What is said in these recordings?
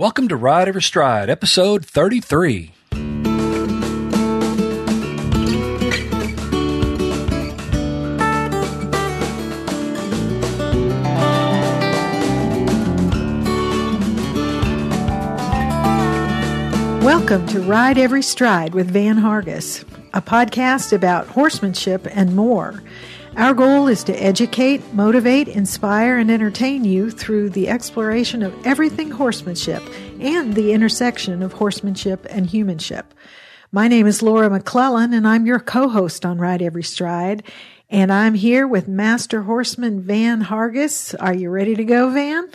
Welcome to Ride Every Stride, episode 33. Welcome to Ride Every Stride with Van Hargis, a podcast about horsemanship and more. Our goal is to educate, motivate, inspire, and entertain you through the exploration of everything horsemanship and the intersection of horsemanship and humanship. My name is Laura McClellan, and I'm your co host on Ride Every Stride. And I'm here with Master Horseman Van Hargis. Are you ready to go, Van?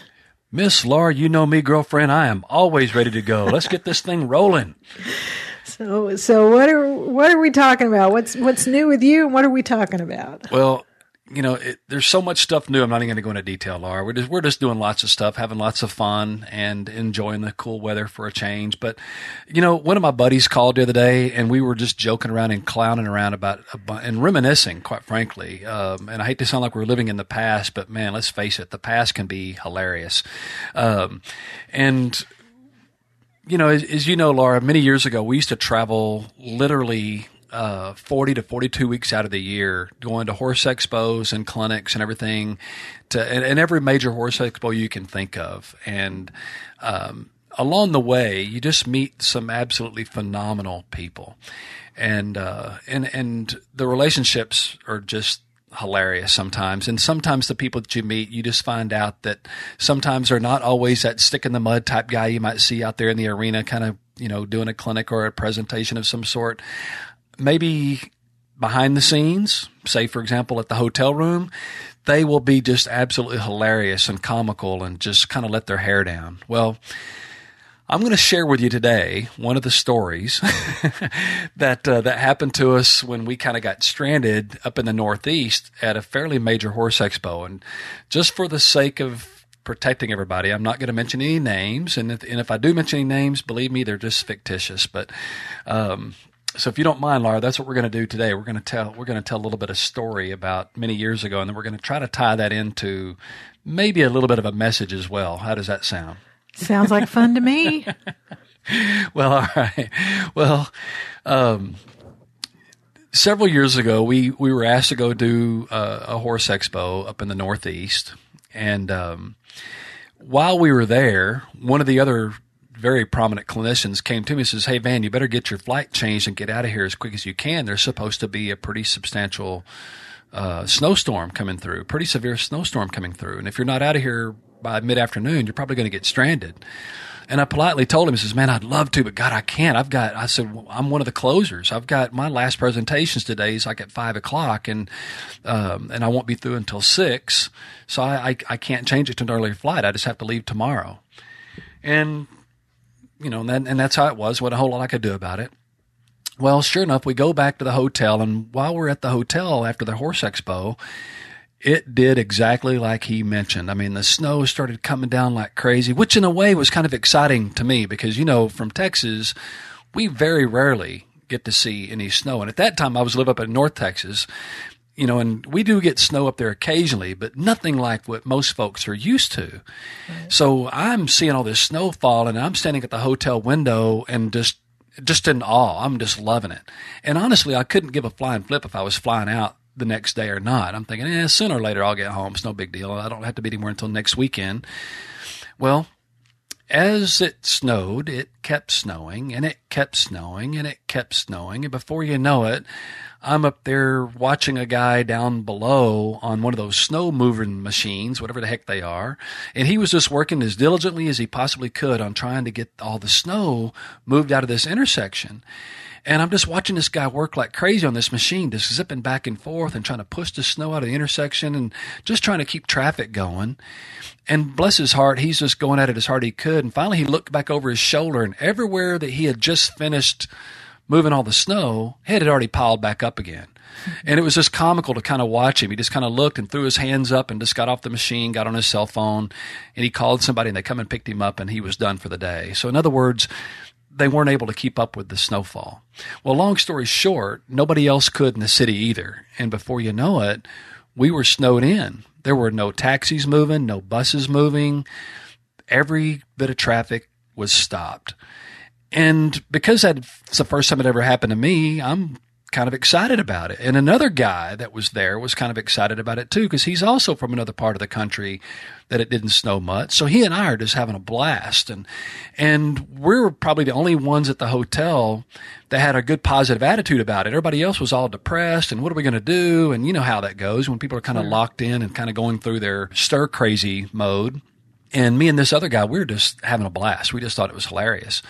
Miss Laura, you know me, girlfriend. I am always ready to go. Let's get this thing rolling. So, so what are what are we talking about? What's what's new with you, and what are we talking about? Well, you know, it, there's so much stuff new. I'm not even going to go into detail, Laura. We're just we're just doing lots of stuff, having lots of fun, and enjoying the cool weather for a change. But you know, one of my buddies called the other day, and we were just joking around and clowning around about and reminiscing, quite frankly. Um, and I hate to sound like we're living in the past, but man, let's face it, the past can be hilarious. Um, and you know, as, as, you know, Laura, many years ago, we used to travel literally uh, 40 to 42 weeks out of the year, going to horse expos and clinics and everything, to and, and every major horse expo you can think of. And um, along the way, you just meet some absolutely phenomenal people, and uh, and and the relationships are just hilarious sometimes. And sometimes the people that you meet, you just find out that sometimes they're not always that stick in the mud type guy you might see out there in the arena, kind of, you know, doing a clinic or a presentation of some sort. Maybe behind the scenes, say, for example, at the hotel room, they will be just absolutely hilarious and comical and just kind of let their hair down. Well, I'm going to share with you today one of the stories that uh, that happened to us when we kind of got stranded up in the Northeast at a fairly major horse expo. And just for the sake of protecting everybody, I'm not going to mention any names. And if, and if I do mention any names, believe me, they're just fictitious. But um, so if you don't mind, Laura, that's what we're going to do today. We're going to tell we're going to tell a little bit of story about many years ago, and then we're going to try to tie that into maybe a little bit of a message as well. How does that sound? Sounds like fun to me. well, all right. Well, um, several years ago, we, we were asked to go do a, a horse expo up in the Northeast. And um, while we were there, one of the other very prominent clinicians came to me and says, Hey, Van, you better get your flight changed and get out of here as quick as you can. There's supposed to be a pretty substantial uh, snowstorm coming through, pretty severe snowstorm coming through. And if you're not out of here by mid afternoon, you're probably going to get stranded. And I politely told him, he says, man, I'd love to, but God, I can't. I've got, I said, well, I'm one of the closers. I've got my last presentations today is like at five o'clock and, um, and I won't be through until six. So I, I, I, can't change it to an earlier flight. I just have to leave tomorrow. And, you know, and, that, and that's how it was. What a whole lot I could do about it. Well, sure enough, we go back to the hotel and while we're at the hotel after the horse expo, it did exactly like he mentioned. I mean, the snow started coming down like crazy, which in a way was kind of exciting to me because, you know, from Texas, we very rarely get to see any snow. And at that time, I was live up in North Texas, you know, and we do get snow up there occasionally, but nothing like what most folks are used to. Right. So I'm seeing all this snow fall and I'm standing at the hotel window and just just in awe. I'm just loving it. And honestly, I couldn't give a flying flip if I was flying out the next day or not. I'm thinking, eh, sooner or later I'll get home. It's no big deal. I don't have to be anywhere until next weekend. Well, as it snowed, it kept snowing and it kept snowing and it kept snowing. And before you know it, I'm up there watching a guy down below on one of those snow moving machines, whatever the heck they are. And he was just working as diligently as he possibly could on trying to get all the snow moved out of this intersection. And I'm just watching this guy work like crazy on this machine, just zipping back and forth and trying to push the snow out of the intersection and just trying to keep traffic going. And bless his heart, he's just going at it as hard as he could. And finally, he looked back over his shoulder, and everywhere that he had just finished moving all the snow, it had already piled back up again. Mm-hmm. And it was just comical to kind of watch him. He just kind of looked and threw his hands up and just got off the machine, got on his cell phone, and he called somebody and they come and picked him up and he was done for the day. So in other words, they weren't able to keep up with the snowfall. Well, long story short, nobody else could in the city either. And before you know it, we were snowed in. There were no taxis moving, no buses moving. Every bit of traffic was stopped. And because that's the first time it ever happened to me, I'm kind of excited about it. And another guy that was there was kind of excited about it too, because he's also from another part of the country that it didn't snow much. So he and I are just having a blast. And, and we're probably the only ones at the hotel that had a good positive attitude about it. Everybody else was all depressed and what are we going to do? And you know how that goes when people are kind of locked in and kind of going through their stir crazy mode. And me and this other guy, we were just having a blast. We just thought it was hilarious.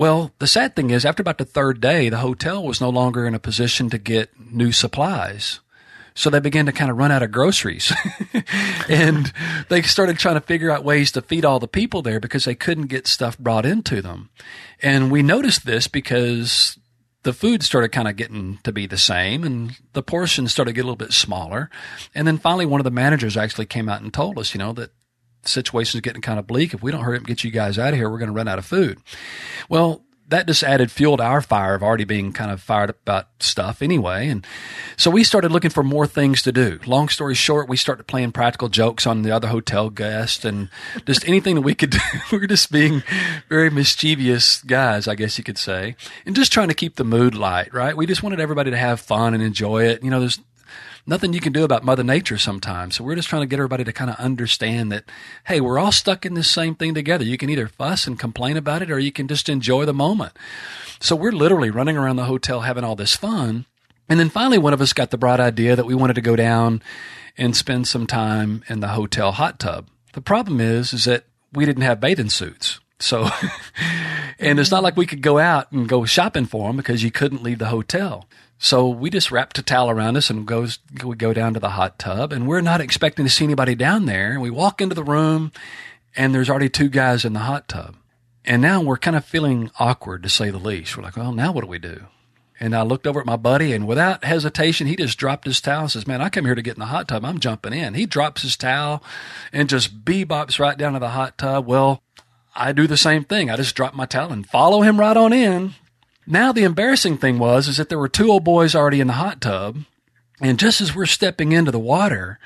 Well, the sad thing is, after about the third day, the hotel was no longer in a position to get new supplies. So they began to kind of run out of groceries. and they started trying to figure out ways to feed all the people there because they couldn't get stuff brought into them. And we noticed this because the food started kind of getting to be the same and the portions started to get a little bit smaller. And then finally, one of the managers actually came out and told us, you know, that situation is getting kind of bleak. If we don't hurry up and get you guys out of here, we're going to run out of food. Well, that just added fuel to our fire of already being kind of fired up about stuff anyway. And so we started looking for more things to do. Long story short, we started playing practical jokes on the other hotel guests and just anything that we could do. we were just being very mischievous guys, I guess you could say, and just trying to keep the mood light, right? We just wanted everybody to have fun and enjoy it. You know, there's nothing you can do about Mother Nature sometimes. So we're just trying to get everybody to kind of understand that, hey, we're all stuck in this same thing together. You can either fuss and complain about it or you can just enjoy the moment. So we're literally running around the hotel having all this fun. And then finally, one of us got the bright idea that we wanted to go down and spend some time in the hotel hot tub. The problem is, is that we didn't have bathing suits. So, and it's not like we could go out and go shopping for them because you couldn't leave the hotel. So we just wrapped a towel around us and goes we go down to the hot tub and we're not expecting to see anybody down there. We walk into the room and there's already two guys in the hot tub. And now we're kind of feeling awkward to say the least. We're like, well, now what do we do? And I looked over at my buddy and without hesitation, he just dropped his towel and says, man, I come here to get in the hot tub. I'm jumping in. He drops his towel and just bebops right down to the hot tub. Well, I do the same thing. I just drop my towel and follow him right on in. Now the embarrassing thing was is that there were two old boys already in the hot tub, and just as we're stepping into the water,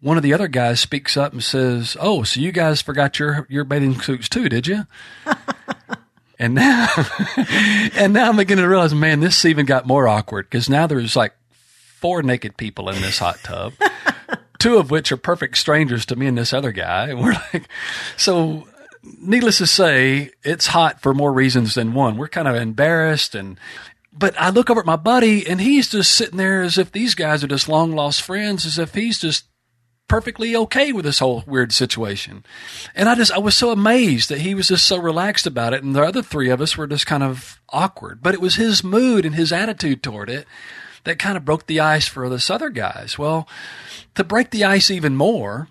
one of the other guys speaks up and says, "Oh, so you guys forgot your your bathing suits too, did you?" and now, and now I'm beginning to realize, man, this even got more awkward because now there's like four naked people in this hot tub. two of which are perfect strangers to me and this other guy. And we're like, so needless to say, it's hot for more reasons than one. We're kind of embarrassed and but I look over at my buddy and he's just sitting there as if these guys are just long lost friends, as if he's just perfectly okay with this whole weird situation. And I just, I was so amazed that he was just so relaxed about it. And the other three of us were just kind of awkward, but it was his mood and his attitude toward it that kind of broke the ice for this other guys. Well, to break the ice even more,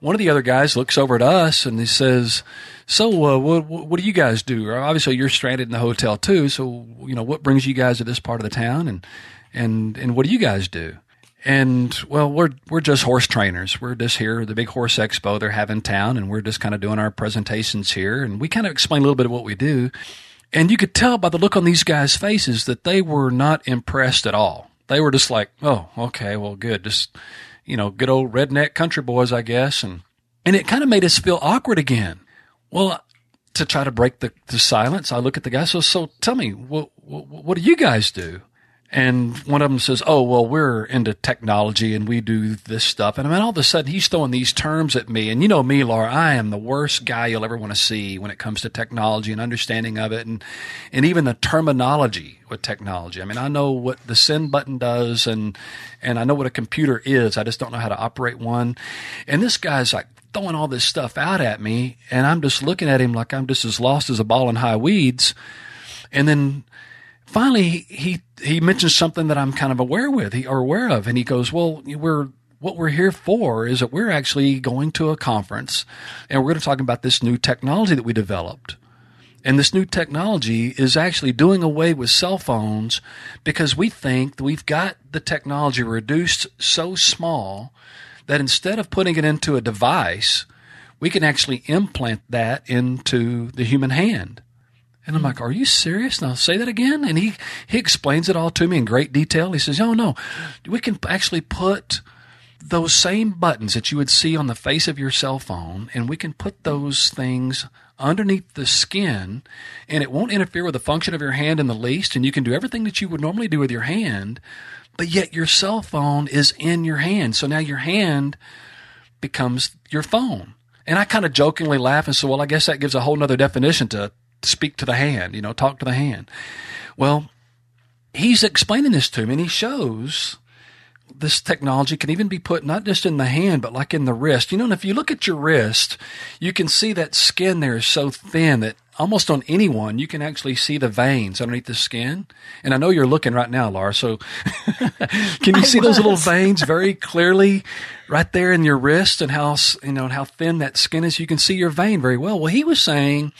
one of the other guys looks over at us and he says, so, uh, what, what do you guys do? Obviously, you're stranded in the hotel too. So, you know, what brings you guys to this part of the town, and and and what do you guys do? And well, we're we're just horse trainers. We're just here, the big horse expo they're having town, and we're just kind of doing our presentations here. And we kind of explain a little bit of what we do. And you could tell by the look on these guys' faces that they were not impressed at all. They were just like, "Oh, okay, well, good. Just you know, good old redneck country boys, I guess." And and it kind of made us feel awkward again. Well, uh, to try to break the, the silence, I look at the guy. So, so tell me, what, what, what do you guys do? And one of them says, "Oh, well, we're into technology and we do this stuff." And I mean, all of a sudden, he's throwing these terms at me. And you know me, Laura, I am the worst guy you'll ever want to see when it comes to technology and understanding of it, and and even the terminology with technology. I mean, I know what the send button does, and and I know what a computer is. I just don't know how to operate one. And this guy's like throwing all this stuff out at me, and I'm just looking at him like I'm just as lost as a ball in high weeds. And then finally, he he mentions something that I'm kind of aware with, he, or aware of, and he goes, "Well, we're." What we're here for is that we're actually going to a conference and we're going to talk about this new technology that we developed. And this new technology is actually doing away with cell phones because we think we've got the technology reduced so small that instead of putting it into a device, we can actually implant that into the human hand. And I'm hmm. like, are you serious? Now say that again. And he, he explains it all to me in great detail. He says, oh no, we can actually put those same buttons that you would see on the face of your cell phone and we can put those things underneath the skin and it won't interfere with the function of your hand in the least. And you can do everything that you would normally do with your hand, but yet your cell phone is in your hand. So now your hand becomes your phone. And I kind of jokingly laugh and say, well, I guess that gives a whole nother definition to speak to the hand, you know, talk to the hand. Well, he's explaining this to me and he shows this technology can even be put not just in the hand, but like in the wrist. You know, and if you look at your wrist, you can see that skin there is so thin that almost on anyone, you can actually see the veins underneath the skin. And I know you're looking right now, Laura. So can you I see was. those little veins very clearly right there in your wrist and how, you know, how thin that skin is? You can see your vein very well. Well, he was saying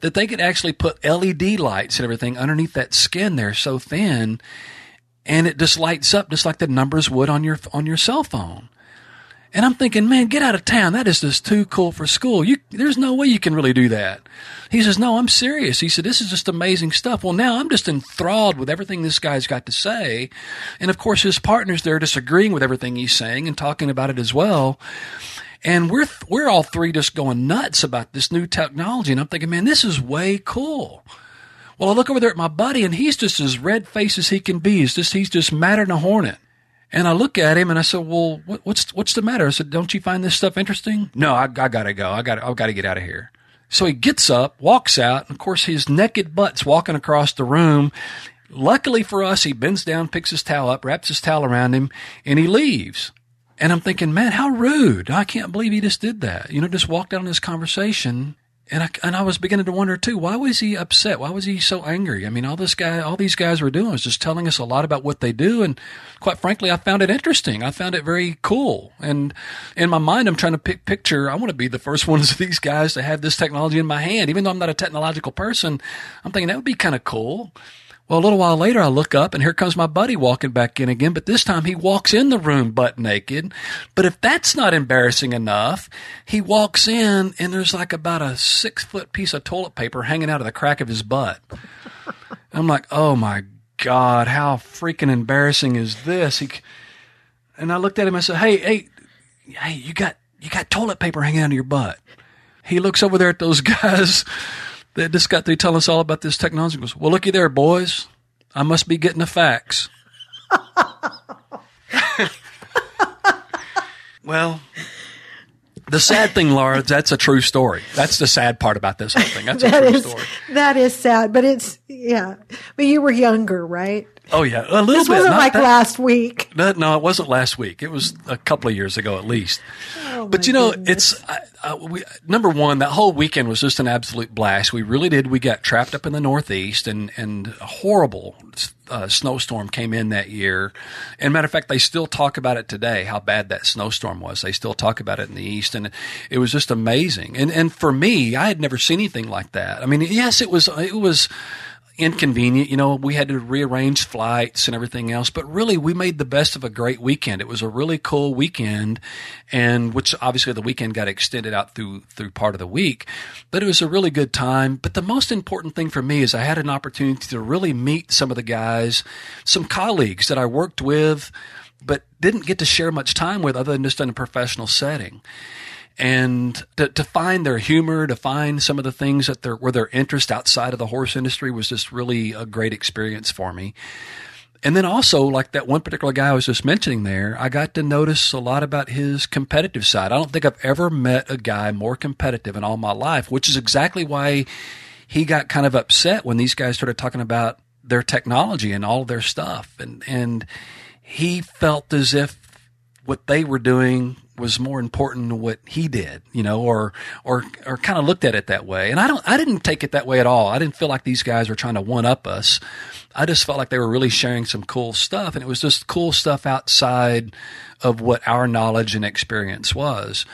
that they could actually put LED lights and everything underneath that skin there so thin and it just lights up just like the numbers would on your, on your cell phone. And I'm thinking, man, get out of town. That is just too cool for school. You, there's no way you can really do that. He says, no, I'm serious. He said, this is just amazing stuff. Well, now I'm just enthralled with everything this guy's got to say. And of course, his partner's there disagreeing with everything he's saying and talking about it as well. And we're, we're all three just going nuts about this new technology. And I'm thinking, man, this is way cool. Well, I look over there at my buddy and he's just as red faced as he can be. He's just, he's just madder than a hornet. And I look at him and I said, "Well, what, what's what's the matter?" I said, "Don't you find this stuff interesting?" No, I, I gotta go. I got I've got to get out of here. So he gets up, walks out, and of course his naked butt's walking across the room. Luckily for us, he bends down, picks his towel up, wraps his towel around him, and he leaves. And I'm thinking, man, how rude! I can't believe he just did that. You know, just walked out on this conversation and I, and I was beginning to wonder too, why was he upset? Why was he so angry? I mean, all this guy, all these guys were doing was just telling us a lot about what they do. And quite frankly, I found it interesting. I found it very cool. And in my mind, I'm trying to pick picture. I want to be the first ones of these guys to have this technology in my hand. Even though I'm not a technological person, I'm thinking that would be kind of cool. Well, a little while later, I look up and here comes my buddy walking back in again, but this time he walks in the room butt naked. But if that's not embarrassing enough, he walks in and there's like about a six foot piece of toilet paper hanging out of the crack of his butt. I'm like, oh my God, how freaking embarrassing is this? He, and I looked at him and I said, hey, hey, hey, you got, you got toilet paper hanging out of your butt. He looks over there at those guys they just got through telling us all about this technology. Goes, well, looky there, boys. I must be getting the fax. well, the sad thing, Laura, that's a true story. That's the sad part about this whole thing. That's a true is, story. That is sad, but it's yeah. But you were younger, right? Oh yeah, a little this bit. wasn't like that, last week. No, no, it wasn't last week. It was a couple of years ago at least. Oh, but you know, goodness. it's uh, we, number one. That whole weekend was just an absolute blast. We really did. We got trapped up in the Northeast, and and a horrible uh, snowstorm came in that year. And matter of fact, they still talk about it today. How bad that snowstorm was. They still talk about it in the East, and it was just amazing. And and for me, I had never seen anything like that. I mean, yes, it was it was inconvenient. You know, we had to rearrange flights and everything else, but really we made the best of a great weekend. It was a really cool weekend and which obviously the weekend got extended out through, through part of the week, but it was a really good time. But the most important thing for me is I had an opportunity to really meet some of the guys, some colleagues that I worked with, but didn't get to share much time with other than just in a professional setting and to, to find their humor, to find some of the things that were their interest outside of the horse industry was just really a great experience for me. And then also, like that one particular guy I was just mentioning there, I got to notice a lot about his competitive side. I don't think I've ever met a guy more competitive in all my life, which is exactly why he got kind of upset when these guys started talking about their technology and all their stuff. And, and he felt as if what they were doing was more important than what he did, you know, or or or kind of looked at it that way. And I don't I didn't take it that way at all. I didn't feel like these guys were trying to one up us. I just felt like they were really sharing some cool stuff and it was just cool stuff outside of what our knowledge and experience was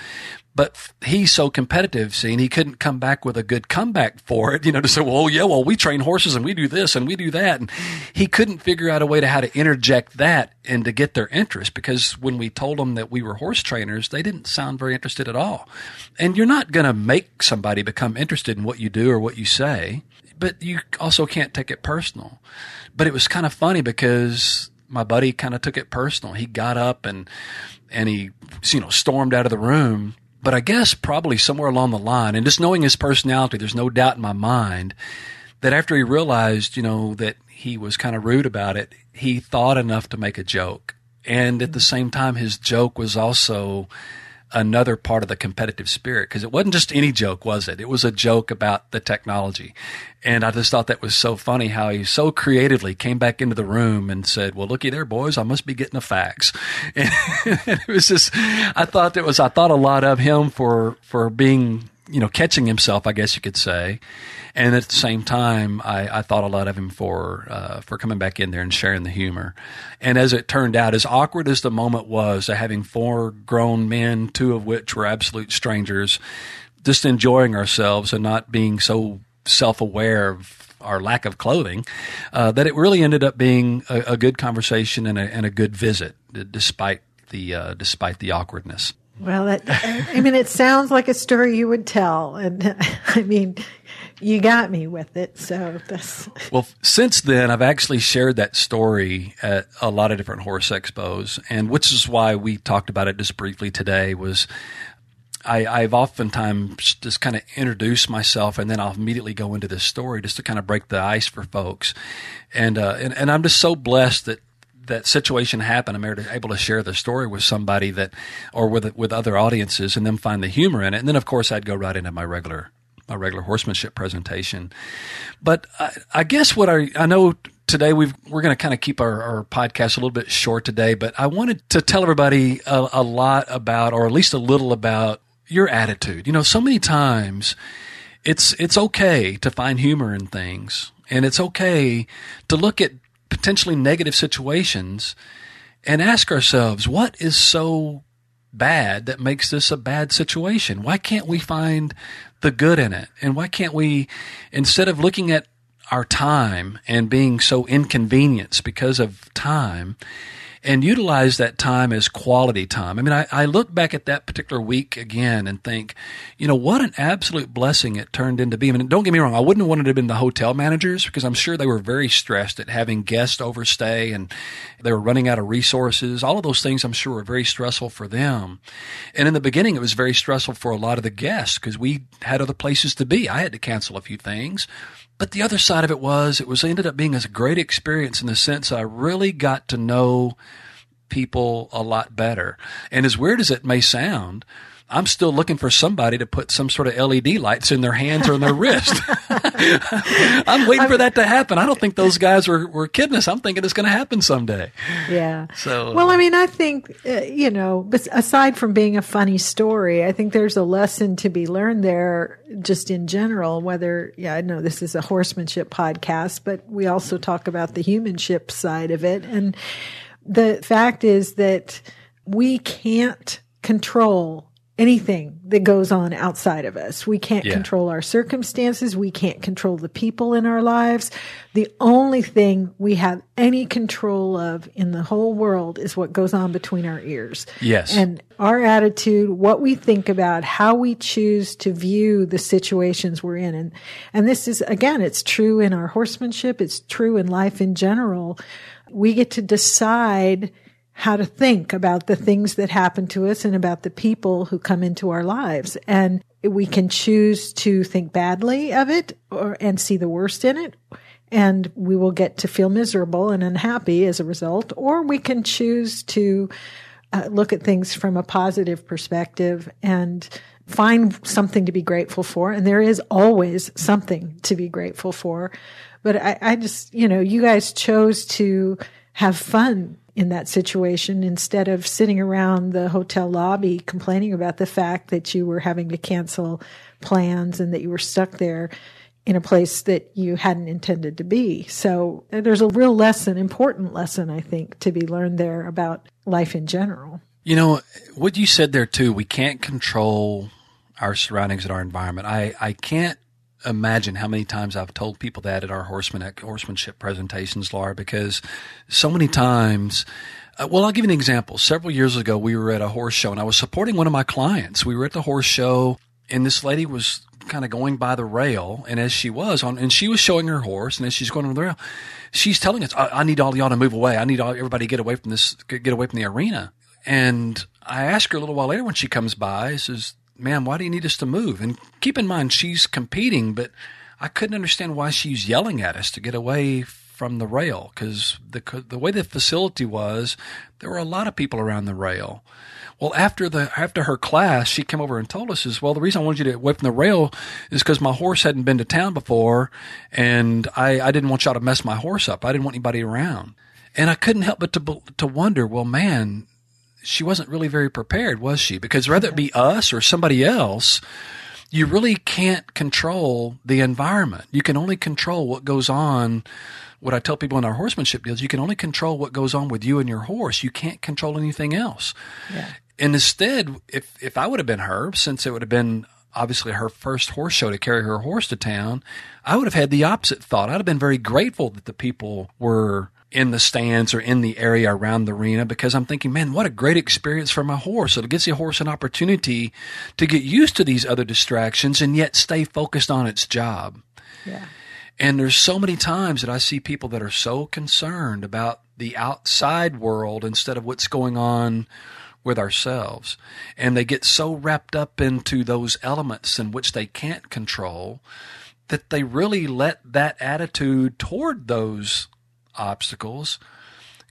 but he's so competitive, see, and he couldn't come back with a good comeback for it, you know, to say, well, yeah, well, we train horses and we do this and we do that. And he couldn't figure out a way to how to interject that and to get their interest because when we told them that we were horse trainers, they didn't sound very interested at all. And you're not going to make somebody become interested in what you do or what you say, but you also can't take it personal. But it was kind of funny because my buddy kind of took it personal. He got up and, and he, you know, stormed out of the room But I guess probably somewhere along the line, and just knowing his personality, there's no doubt in my mind that after he realized, you know, that he was kind of rude about it, he thought enough to make a joke. And at the same time, his joke was also another part of the competitive spirit because it wasn't just any joke, was it? It was a joke about the technology. And I just thought that was so funny how he so creatively came back into the room and said, well, looky there, boys, I must be getting a fax. And it was just, I thought that was, I thought a lot of him for, for being, you know, catching himself, I guess you could say. And at the same time, I, I thought a lot of him for uh, for coming back in there and sharing the humor. And as it turned out, as awkward as the moment was, having four grown men, two of which were absolute strangers, just enjoying ourselves and not being so self aware of our lack of clothing, uh, that it really ended up being a, a good conversation and a, and a, good visit, despite the uh, despite the awkwardness. Well, that, I mean, it sounds like a story you would tell, and I mean, you got me with it. So that's well. Since then, I've actually shared that story at a lot of different horse expos, and which is why we talked about it just briefly today. Was I, I've oftentimes just kind of introduce myself, and then I'll immediately go into this story just to kind of break the ice for folks, and uh, and, and I'm just so blessed that that situation happened, I'm able to share the story with somebody that, or with with other audiences, and then find the humor in it. And then, of course, I'd go right into my regular my regular horsemanship presentation. But I, I guess what I, I know today we are going to kind of keep our, our, podcast a little bit short today, but I wanted to tell everybody a, a lot about, or at least a little about your attitude. You know, so many times it's, it's okay to find humor in things and it's okay to look at potentially negative situations and ask ourselves, what is so bad that makes this a bad situation? Why can't we find the good in it? And why can't we, instead of looking at our time and being so inconvenienced because of time, and utilize that time as quality time. I mean, I, I, look back at that particular week again and think, you know, what an absolute blessing it turned into being. Mean, don't get me wrong, I wouldn't have wanted to have been the hotel managers because I'm sure they were very stressed at having guests overstay and they were running out of resources. All of those things I'm sure were very stressful for them. And in the beginning, it was very stressful for a lot of the guests because we had other places to be. I had to cancel a few things. But the other side of it was, it was ended up being a great experience in the sense I really got to know people a lot better. And as weird as it may sound, I'm still looking for somebody to put some sort of LED lights in their hands or in their wrist. I'm waiting for that to happen. I don't think those guys were, were kidding us. I'm thinking it's going to happen someday. Yeah. So, well, I mean, I think, uh, you know, aside from being a funny story, I think there's a lesson to be learned there just in general, whether, yeah, I know this is a horsemanship podcast, but we also talk about the humanship side of it. And the fact is that we can't control anything that goes on outside of us. We can't yeah. control our circumstances. We can't control the people in our lives. The only thing we have any control of in the whole world is what goes on between our ears. Yes. And our attitude, what we think about, how we choose to view the situations we're in. And, and this is, again, it's true in our horsemanship. It's true in life in general. We get to decide how to think about the things that happen to us and about the people who come into our lives. And we can choose to think badly of it or, and see the worst in it. And we will get to feel miserable and unhappy as a result. Or we can choose to uh, look at things from a positive perspective and find something to be grateful for. And there is always something to be grateful for. But I, I just, you know, you guys chose to have fun in that situation instead of sitting around the hotel lobby complaining about the fact that you were having to cancel plans and that you were stuck there in a place that you hadn't intended to be. So uh, there's a real lesson, important lesson, I think, to be learned there about life in general. You know, what you said there too, we can't control our surroundings and our environment. I, I can't imagine how many times I've told people that at our horseman at horsemanship presentations, Laura, because so many times. Uh, well, I'll give you an example. Several years ago, we were at a horse show, and I was supporting one of my clients. We were at the horse show, and this lady was kind of going by the rail, and as she was on, and she was showing her horse, and as she's going on the rail, she's telling us, I, I need all y'all to move away. I need all, everybody to get away from this, get away from the arena." And I asked her a little while later when she comes by, says, ma'am, why do you need us to move? And keep in mind, she's competing, but I couldn't understand why she's yelling at us to get away from the rail because the the way the facility was, there were a lot of people around the rail. Well, after the after her class, she came over and told us is well, the reason I wanted you to away from the rail is because my horse hadn't been to town before, and I I didn't want y'all to mess my horse up. I didn't want anybody around, and I couldn't help but to to wonder, well, man, she wasn't really very prepared, was she? Because whether it be us or somebody else, you really can't control the environment. You can only control what goes on. What I tell people in our horsemanship deals, you can only control what goes on with you and your horse. You can't control anything else. Yeah. And instead, if if I would have been her, since it would have been obviously her first horse show to carry her horse to town, I would have had the opposite thought. I'd have been very grateful that the people were in the stands or in the area around the arena because I'm thinking, man, what a great experience for my horse. It gives the horse an opportunity to get used to these other distractions and yet stay focused on its job. Yeah. And there's so many times that I see people that are so concerned about the outside world instead of what's going on with ourselves. And they get so wrapped up into those elements in which they can't control that they really let that attitude toward those obstacles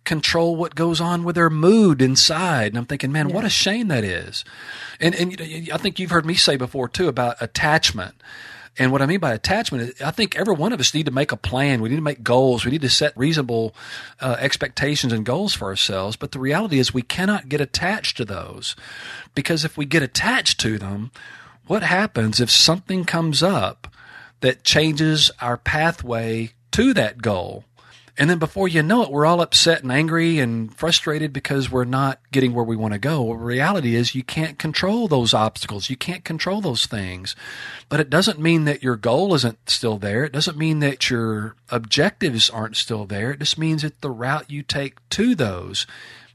control what goes on with their mood inside. And I'm thinking, man, yeah. what a shame that is. And and I think you've heard me say before too about attachment. And what I mean by attachment is, I think every one of us need to make a plan. We need to make goals. We need to set reasonable uh, expectations and goals for ourselves. But the reality is, we cannot get attached to those because if we get attached to them, what happens if something comes up that changes our pathway to that goal? And then before you know it, we're all upset and angry and frustrated because we're not getting where we want to go. Well, reality is you can't control those obstacles. You can't control those things. But it doesn't mean that your goal isn't still there. It doesn't mean that your objectives aren't still there. It just means that the route you take to those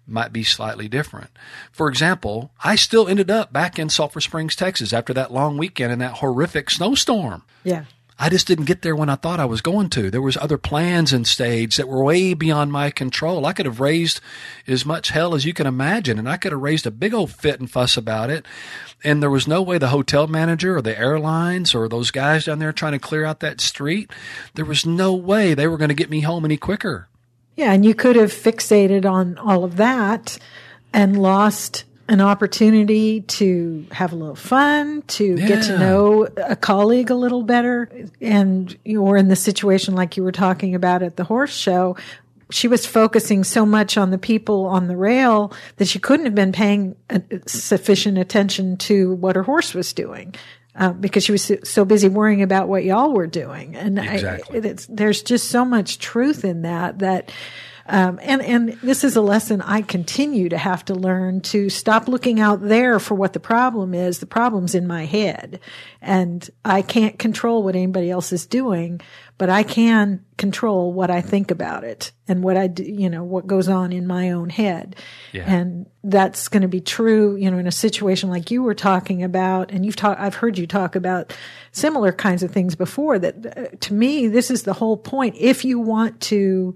might be slightly different. For example, I still ended up back in Sulphur Springs, Texas after that long weekend and that horrific snowstorm. Yeah. I just didn't get there when I thought I was going to. There was other plans and stage that were way beyond my control. I could have raised as much hell as you can imagine, and I could have raised a big old fit and fuss about it. And there was no way the hotel manager or the airlines or those guys down there trying to clear out that street, there was no way they were going to get me home any quicker. Yeah, and you could have fixated on all of that and lost an opportunity to have a little fun, to yeah. get to know a colleague a little better. And you were in the situation like you were talking about at the horse show. She was focusing so much on the people on the rail that she couldn't have been paying sufficient attention to what her horse was doing. Uh, because she was so busy worrying about what y'all were doing. And exactly. I, there's just so much truth in that, that, um, and, and this is a lesson I continue to have to learn to stop looking out there for what the problem is. The problem's in my head and I can't control what anybody else is doing, but I can control what I think about it and what I do, you know, what goes on in my own head. Yeah. And that's going to be true, you know, in a situation like you were talking about. And you've talked, I've heard you talk about similar kinds of things before that uh, to me, this is the whole point. If you want to,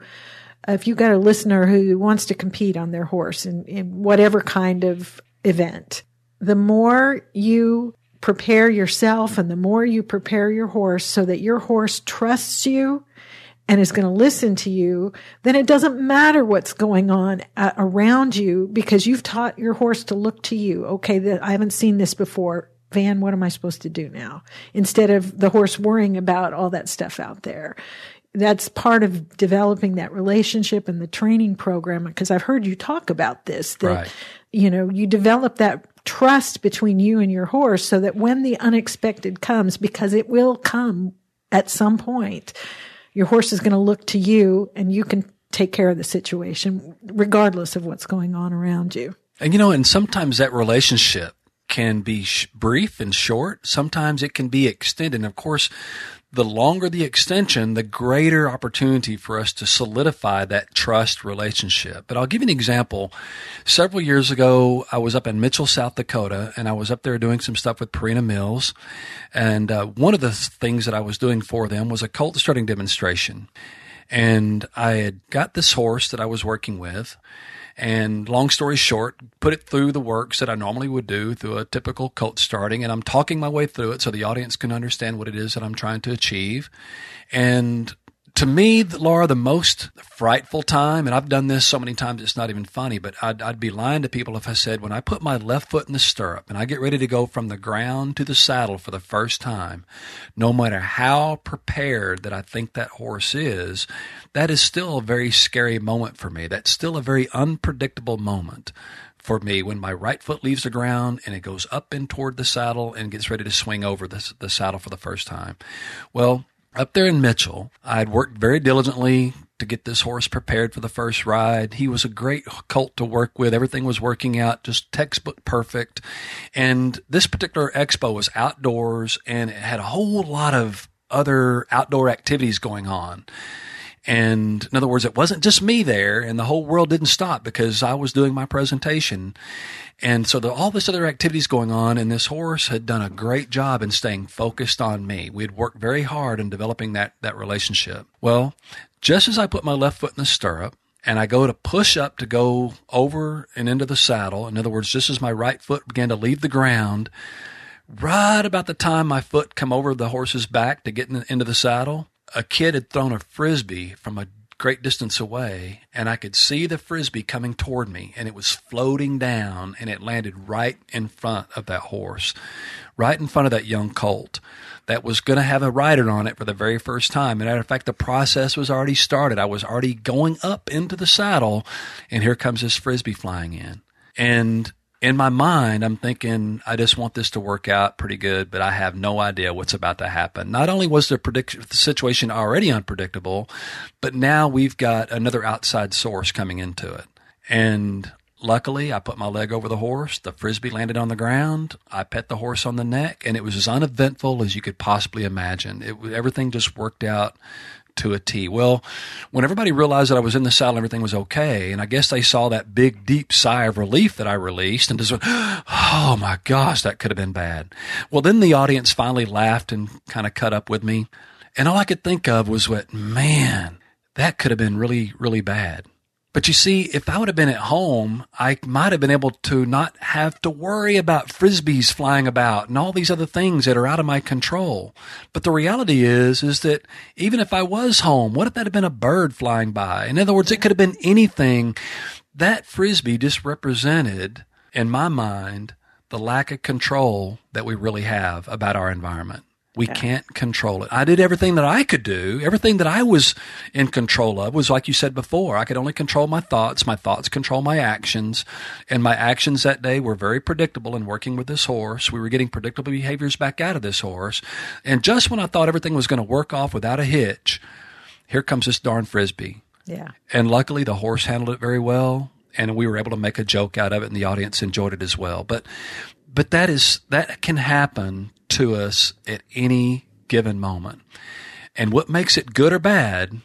if you've got a listener who wants to compete on their horse in, in whatever kind of event, the more you prepare yourself and the more you prepare your horse so that your horse trusts you and is going to listen to you, then it doesn't matter what's going on uh, around you because you've taught your horse to look to you. Okay, that I haven't seen this before. Van, what am I supposed to do now? Instead of the horse worrying about all that stuff out there that's part of developing that relationship and the training program because I've heard you talk about this that right. you know you develop that trust between you and your horse so that when the unexpected comes because it will come at some point your horse is going to look to you and you can take care of the situation regardless of what's going on around you. And you know and sometimes that relationship can be sh- brief and short. Sometimes it can be extended. And of course, the longer the extension, the greater opportunity for us to solidify that trust relationship. But I'll give you an example. Several years ago, I was up in Mitchell, South Dakota, and I was up there doing some stuff with Purina Mills. And uh, one of the things that I was doing for them was a colt starting demonstration. And I had got this horse that I was working with And long story short, put it through the works that I normally would do through a typical colt starting. And I'm talking my way through it so the audience can understand what it is that I'm trying to achieve. And to me, Laura, the most frightful time, and I've done this so many times it's not even funny, but I'd, I'd, be lying to people if I said when I put my left foot in the stirrup and I get ready to go from the ground to the saddle for the first time, no matter how prepared that I think that horse is, that is still a very scary moment for me. That's still a very unpredictable moment for me when my right foot leaves the ground and it goes up and toward the saddle and gets ready to swing over the, the saddle for the first time. Well, up there in Mitchell, I'd worked very diligently to get this horse prepared for the first ride. He was a great colt to work with. Everything was working out just textbook perfect. And this particular expo was outdoors and it had a whole lot of other outdoor activities going on. And in other words, it wasn't just me there and the whole world didn't stop because I was doing my presentation. And so the, all this other activities going on and this horse had done a great job in staying focused on me. We had worked very hard in developing that, that relationship. Well, just as I put my left foot in the stirrup, and I go to push up to go over and into the saddle. In other words, just as my right foot began to leave the ground, right about the time my foot come over the horse's back to get in, into the saddle, a kid had thrown a frisbee from a great distance away, and I could see the frisbee coming toward me, and it was floating down, and it landed right in front of that horse, right in front of that young colt that was going to have a rider on it for the very first time. And matter of fact, the process was already started. I was already going up into the saddle, and here comes this frisbee flying in. And in my mind, I'm thinking, I just want this to work out pretty good, but I have no idea what's about to happen. Not only was the, predict- the situation already unpredictable, but now we've got another outside source coming into it. And luckily, I put my leg over the horse. The frisbee landed on the ground. I pet the horse on the neck, and it was as uneventful as you could possibly imagine. It everything just worked out to a T. Well, when everybody realized that I was in the saddle, everything was okay, and I guess they saw that big, deep sigh of relief that I released and just went, oh my gosh, that could have been bad. Well, then the audience finally laughed and kind of cut up with me. And all I could think of was what, man, that could have been really, really bad. But you see, if I would have been at home, I might have been able to not have to worry about frisbees flying about and all these other things that are out of my control. But the reality is, is that even if I was home, what if that had been a bird flying by? In other words, it could have been anything. That frisbee just represented, in my mind, the lack of control that we really have about our environment. We yeah. can't control it. I did everything that I could do. Everything that I was in control of was like you said before. I could only control my thoughts. My thoughts control my actions. And my actions that day were very predictable in working with this horse. We were getting predictable behaviors back out of this horse. And just when I thought everything was going to work off without a hitch, here comes this darn frisbee. Yeah. And luckily the horse handled it very well. And we were able to make a joke out of it and the audience enjoyed it as well. But but that is that can happen to us at any given moment. And what makes it good or bad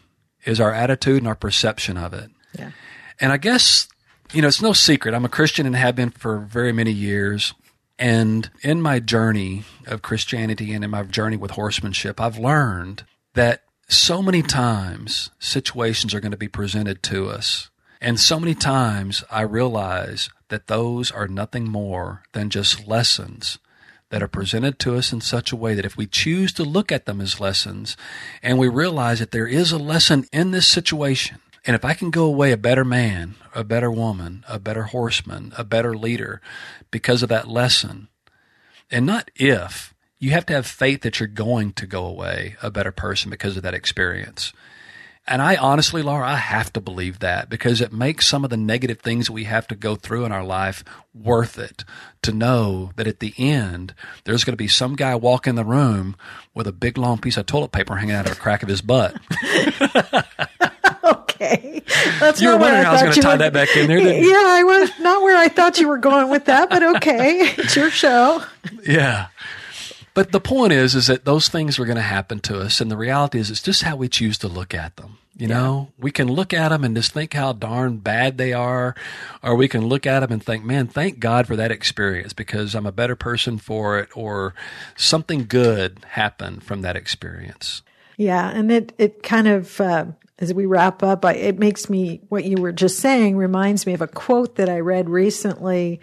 is our attitude and our perception of it. Yeah. And I guess, you know, it's no secret. I'm a Christian and have been for very many years. And in my journey of Christianity and in my journey with horsemanship, I've learned that so many times situations are going to be presented to us. And so many times I realize that those are nothing more than just lessons that are presented to us in such a way that if we choose to look at them as lessons and we realize that there is a lesson in this situation, and if I can go away a better man, a better woman, a better horseman, a better leader because of that lesson, and not if, you have to have faith that you're going to go away a better person because of that experience. And I honestly, Laura, I have to believe that because it makes some of the negative things we have to go through in our life worth it to know that at the end, there's going to be some guy walk in the room with a big long piece of toilet paper hanging out of the crack of his butt. okay. That's you were wondering I, I was going to tie were, that back in there, Yeah, I was not where I thought you were going with that, but okay. It's your show. Yeah. But the point is, is that those things are going to happen to us. And the reality is, it's just how we choose to look at them. You yeah. know, we can look at them and just think how darn bad they are, or we can look at them and think, man, thank God for that experience because I'm a better person for it, or something good happened from that experience. Yeah, and it it kind of uh, as we wrap up, I, it makes me, what you were just saying reminds me of a quote that I read recently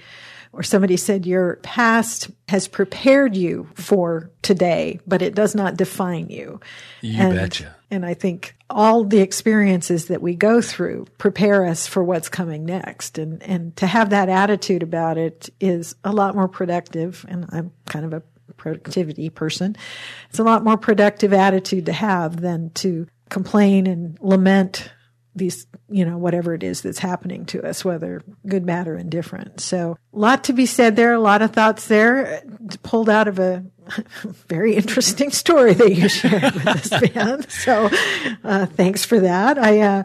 where somebody said your past has prepared you for today, but it does not define you. You and, betcha. And I think all the experiences that we go through prepare us for what's coming next. And, and to have that attitude about it is a lot more productive. And I'm kind of a productivity person. It's a lot more productive attitude to have than to complain and lament these, you know, whatever it is that's happening to us, whether good, bad, or indifferent. So, a lot to be said there, a lot of thoughts there, pulled out of a very interesting story that you shared with us, man. So, uh, thanks for that. I, uh,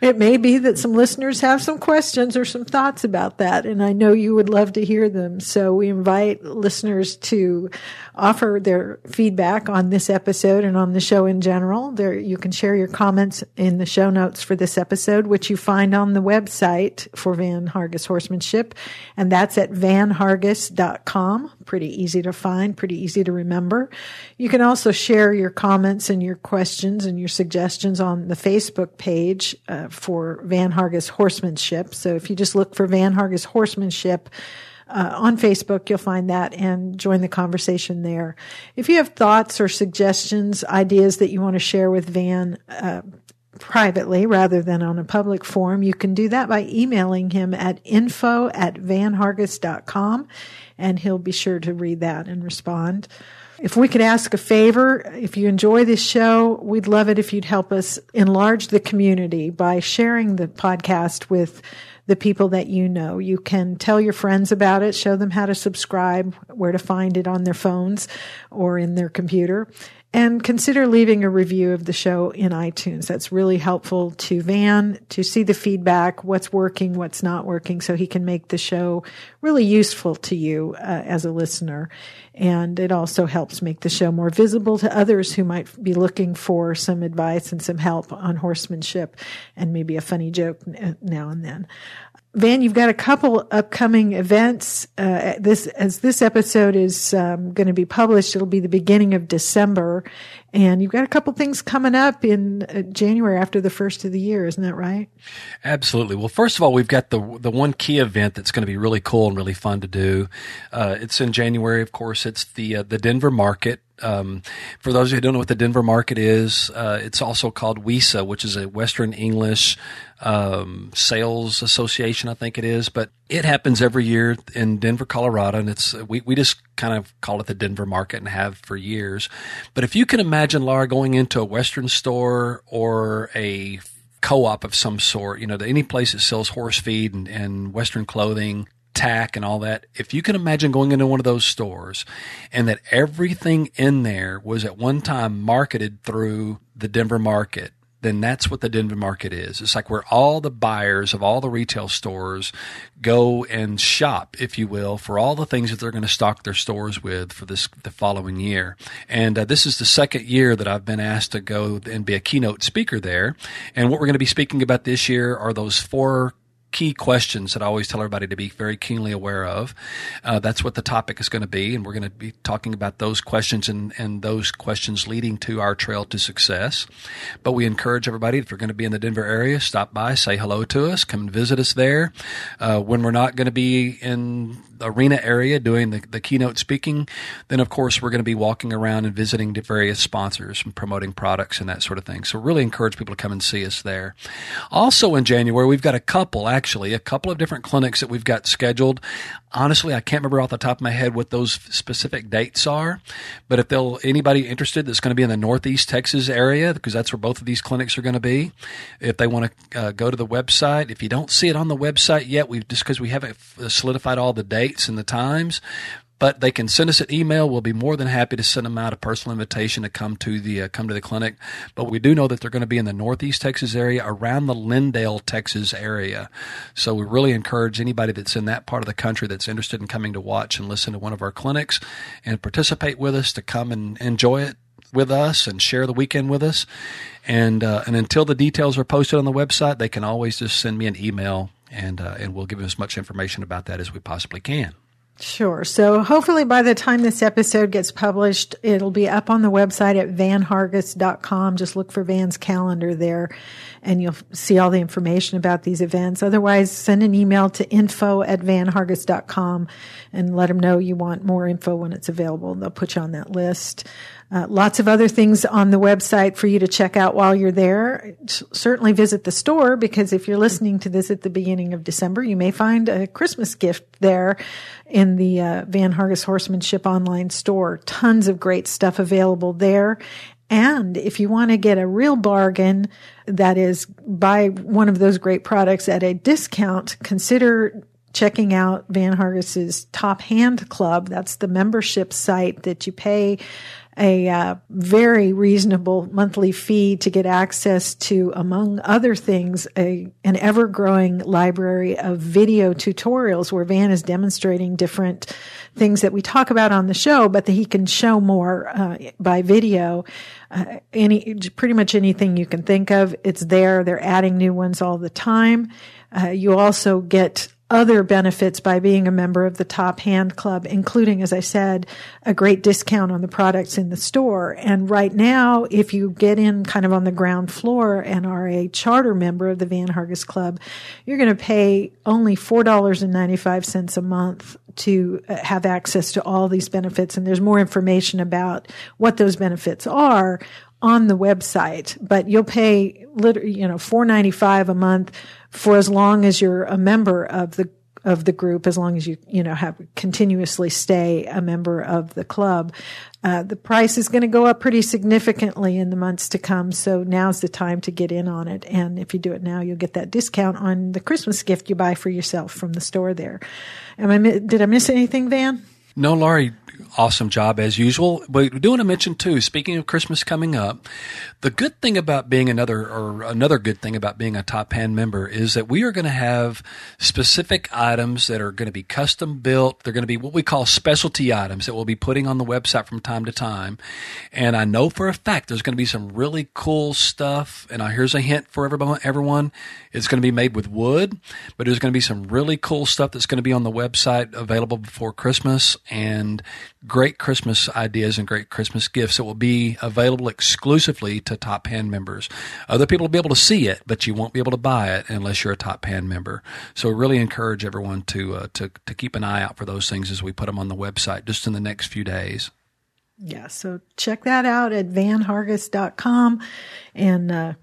it may be that some listeners have some questions or some thoughts about that, and I know you would love to hear them. So, we invite listeners to offer their feedback on this episode and on the show in general. There, you can share your comments in the show notes for this episode, which you find on the website for Van Hargis Horsemanship, and that's at vanhargis.com. Pretty easy to find, pretty easy to remember. You can also share your comments and your questions and your suggestions on the Facebook page uh, for Van Hargis Horsemanship. So if you just look for Van Hargis Horsemanship, uh, on Facebook, you'll find that and join the conversation there. If you have thoughts or suggestions, ideas that you want to share with Van, uh, privately rather than on a public forum, you can do that by emailing him at info at vanhargis.com and he'll be sure to read that and respond. If we could ask a favor, if you enjoy this show, we'd love it if you'd help us enlarge the community by sharing the podcast with the people that you know. You can tell your friends about it, show them how to subscribe, where to find it on their phones or in their computer. And consider leaving a review of the show in iTunes. That's really helpful to Van to see the feedback, what's working, what's not working, so he can make the show really useful to you uh, as a listener. And it also helps make the show more visible to others who might be looking for some advice and some help on horsemanship and maybe a funny joke now and then. Van, you've got a couple upcoming events. Uh, this as this episode is um, going to be published, it'll be the beginning of December, and you've got a couple things coming up in uh, January after the first of the year, isn't that right? Absolutely. Well, first of all, we've got the the one key event that's going to be really cool and really fun to do. Uh, it's in January, of course. It's the uh, the Denver Market. Um, for those who don't know what the Denver market is, uh, it's also called WESA, which is a Western English um, Sales Association, I think it is. But it happens every year in Denver, Colorado, and it's we we just kind of call it the Denver market and have for years. But if you can imagine, Laura, going into a Western store or a co-op of some sort, you know, any place that sells horse feed and, and Western clothing, tack and all that. If you can imagine going into one of those stores and that everything in there was at one time marketed through the Denver market, then that's what the Denver market is. It's like where all the buyers of all the retail stores go and shop, if you will, for all the things that they're going to stock their stores with for this the following year. And uh, this is the second year that I've been asked to go and be a keynote speaker there. And what we're going to be speaking about this year are those four key questions that I always tell everybody to be very keenly aware of. Uh, that's what the topic is going to be, and we're going to be talking about those questions and, and those questions leading to our trail to success. But we encourage everybody, if you're going to be in the Denver area, stop by, say hello to us, come and visit us there. Uh, when we're not going to be in the arena area doing the, the keynote speaking, then of course we're going to be walking around and visiting various sponsors and promoting products and that sort of thing. So really encourage people to come and see us there. Also in January, we've got a couple actually, a couple of different clinics that we've got scheduled. Honestly, I can't remember off the top of my head what those specific dates are, but if they'll anybody interested that's going to be in the Northeast Texas area, because that's where both of these clinics are going to be, if they want to uh, go to the website, if you don't see it on the website yet, we've just because we haven't solidified all the dates and the times, but they can send us an email. We'll be more than happy to send them out a personal invitation to come to the uh, come to the clinic. But we do know that they're going to be in the Northeast Texas area, around the Lindale, Texas area. So we really encourage anybody that's in that part of the country that's interested in coming to watch and listen to one of our clinics and participate with us to come and enjoy it with us and share the weekend with us. And uh, and until the details are posted on the website, they can always just send me an email and uh, and we'll give them as much information about that as we possibly can. Sure. So hopefully by the time this episode gets published, it'll be up on the website at vanhargis.com. Just look for Van's calendar there and you'll see all the information about these events. Otherwise, send an email to info at vanhargis.com and let them know you want more info when it's available. They'll put you on that list. Uh, lots of other things on the website for you to check out while you're there. Certainly visit the store because if you're listening to this at the beginning of December, you may find a Christmas gift there in the uh, Van Hargis Horsemanship online store. Tons of great stuff available there. And if you want to get a real bargain, that is buy one of those great products at a discount, consider checking out Van Hargis's Top Hand Club. That's the membership site that you pay a uh, very reasonable monthly fee to get access to, among other things, a, an ever growing library of video tutorials where Van is demonstrating different things that we talk about on the show, but that he can show more uh, by video. Uh, any, pretty much anything you can think of, it's there. They're adding new ones all the time. Uh, you also get other benefits by being a member of the Top Hand Club, including, as I said, a great discount on the products in the store. And right now, if you get in kind of on the ground floor and are a charter member of the Van Hargis Club, you're going to pay only $4.95 a month to uh, have access to all these benefits. And there's more information about what those benefits are on the website, but you'll pay literally, you know, four ninety five a month for as long as you're a member of the of the group, as long as you you know have continuously stay a member of the club. Uh, the price is going to go up pretty significantly in the months to come, so now's the time to get in on it. And if you do it now, you'll get that discount on the Christmas gift you buy for yourself from the store there. Am I did I miss anything, Van? No, Laurie, awesome job as usual. But we do want to mention too, speaking of Christmas coming up, the good thing about being another, or another good thing about being a top hand member is that we are going to have specific items that are going to be custom built. They're going to be what we call specialty items that we'll be putting on the website from time to time. And I know for a fact there's going to be some really cool stuff. And here's a hint for everyone, everyone. It's going to be made with wood, but there's going to be some really cool stuff that's going to be on the website available before Christmas and great Christmas ideas and great Christmas gifts that will be available exclusively to top hand members. Other people will be able to see it, but you won't be able to buy it unless you're a top hand member. So really encourage everyone to uh, to to keep an eye out for those things as we put them on the website just in the next few days. Yeah, so check that out at vanhargis.com and uh,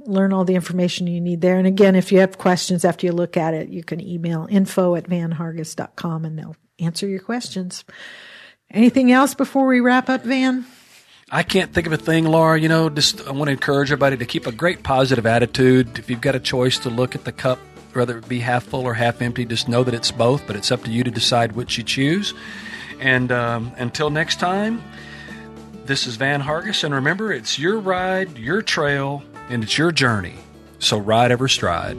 learn all the information you need there. And again, if you have questions after you look at it, you can email info at vanhargis.com and they'll answer your questions. Anything else before we wrap up, Van? I can't think of a thing, Laura. You know, just I want to encourage everybody to keep a great positive attitude. If you've got a choice to look at the cup, whether it be half full or half empty, just know that it's both, but it's up to you to decide which you choose. And um, until next time, this is Van Hargis, and remember, it's your ride, your trail, and it's your journey. So ride every stride.